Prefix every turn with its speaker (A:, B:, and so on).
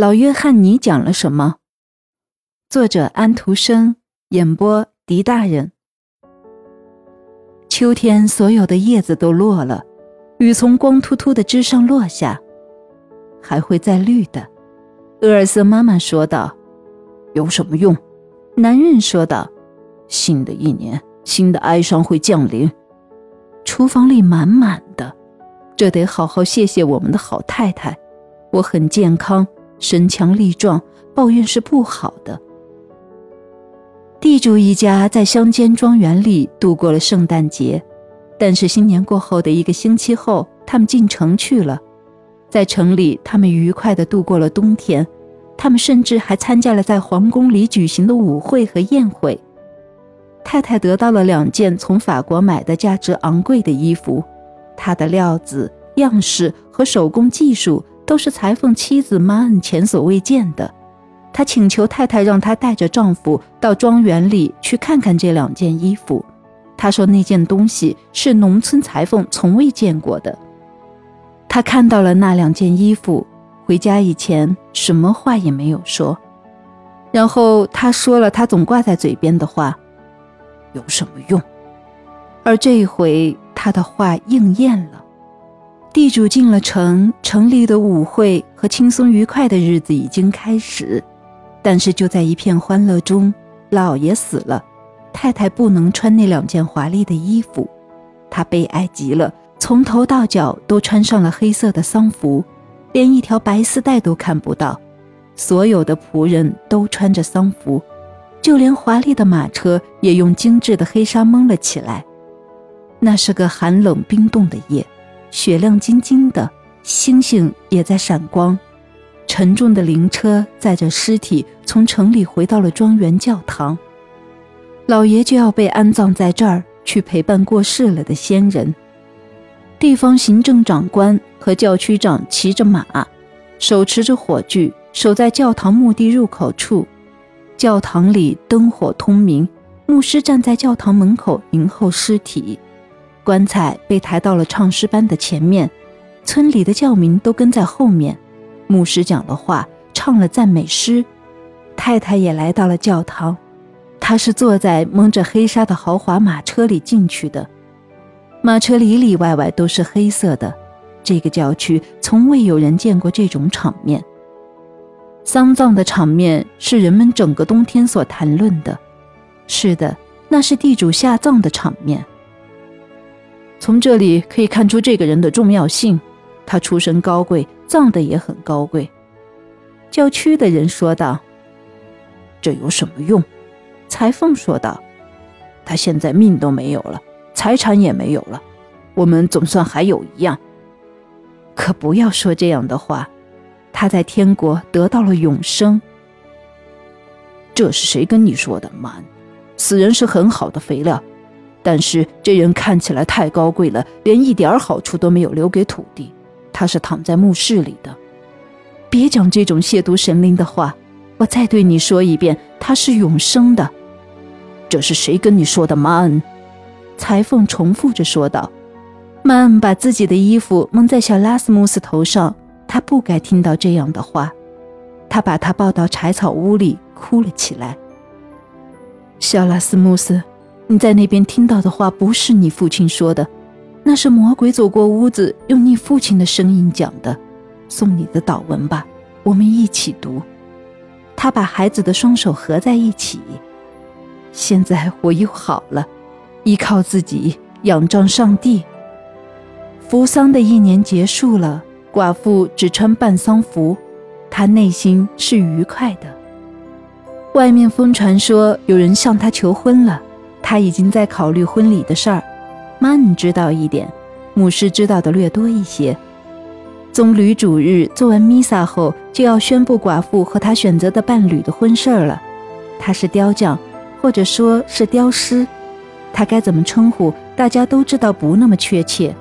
A: 老约翰尼讲了什么？作者安徒生，演播狄大人。秋天，所有的叶子都落了，雨从光秃秃的枝上落下，还会再绿的。厄尔瑟妈妈说道：“
B: 有什么用？”
A: 男人说道：“
B: 新的一年，新的哀伤会降临。”
A: 厨房里满满的，这得好好谢谢我们的好太太。我很健康，身强力壮，抱怨是不好的。地主一家在乡间庄园里度过了圣诞节，但是新年过后的一个星期后，他们进城去了。在城里，他们愉快地度过了冬天。他们甚至还参加了在皇宫里举行的舞会和宴会。太太得到了两件从法国买的价值昂贵的衣服，它的料子、样式和手工技术都是裁缝妻子玛恩前所未见的。她请求太太让她带着丈夫到庄园里去看看这两件衣服。她说那件东西是农村裁缝从未见过的。她看到了那两件衣服，回家以前什么话也没有说，然后她说了她总挂在嘴边的话：“
B: 有什么用？”
A: 而这一回，她的话应验了。地主进了城，城里的舞会和轻松愉快的日子已经开始。但是就在一片欢乐中，老爷死了，太太不能穿那两件华丽的衣服，她悲哀极了，从头到脚都穿上了黑色的丧服，连一条白丝带都看不到。所有的仆人都穿着丧服，就连华丽的马车也用精致的黑纱蒙了起来。那是个寒冷冰冻的夜，雪亮晶晶的，星星也在闪光。沉重的灵车载着尸体从城里回到了庄园教堂，老爷就要被安葬在这儿，去陪伴过世了的先人。地方行政长官和教区长骑着马，手持着火炬，守在教堂墓地入口处。教堂里灯火通明，牧师站在教堂门口迎候尸体。棺材被抬到了唱诗班的前面，村里的教民都跟在后面。牧师讲了话，唱了赞美诗，太太也来到了教堂。她是坐在蒙着黑纱的豪华马车里进去的，马车里里外外都是黑色的。这个教区从未有人见过这种场面。丧葬的场面是人们整个冬天所谈论的。是的，那是地主下葬的场面。从这里可以看出这个人的重要性。他出身高贵，葬的也很高贵。教区的人说道：“
B: 这有什么用？”
A: 裁缝说道：“
B: 他现在命都没有了，财产也没有了，我们总算还有一样。
A: 可不要说这样的话。他在天国得到了永生。
B: 这是谁跟你说的？满，死人是很好的肥料，但是这人看起来太高贵了，连一点好处都没有留给土地。”他是躺在墓室里的，
A: 别讲这种亵渎神灵的话。我再对你说一遍，他是永生的。
B: 这是谁跟你说的？曼恩，
A: 裁缝重复着说道。曼恩把自己的衣服蒙在小拉斯穆斯头上，他不该听到这样的话。他把他抱到柴草屋里，哭了起来。小拉斯穆斯，你在那边听到的话不是你父亲说的。那是魔鬼走过屋子，用你父亲的声音讲的。送你的祷文吧，我们一起读。他把孩子的双手合在一起。现在我又好了，依靠自己，仰仗上帝。扶丧的一年结束了，寡妇只穿半丧服，她内心是愉快的。外面疯传说有人向她求婚了，他已经在考虑婚礼的事儿。曼知道一点，牧师知道的略多一些。棕榈主日做完弥撒后，就要宣布寡妇和他选择的伴侣的婚事儿了。他是雕匠，或者说是雕师，他该怎么称呼？大家都知道不那么确切。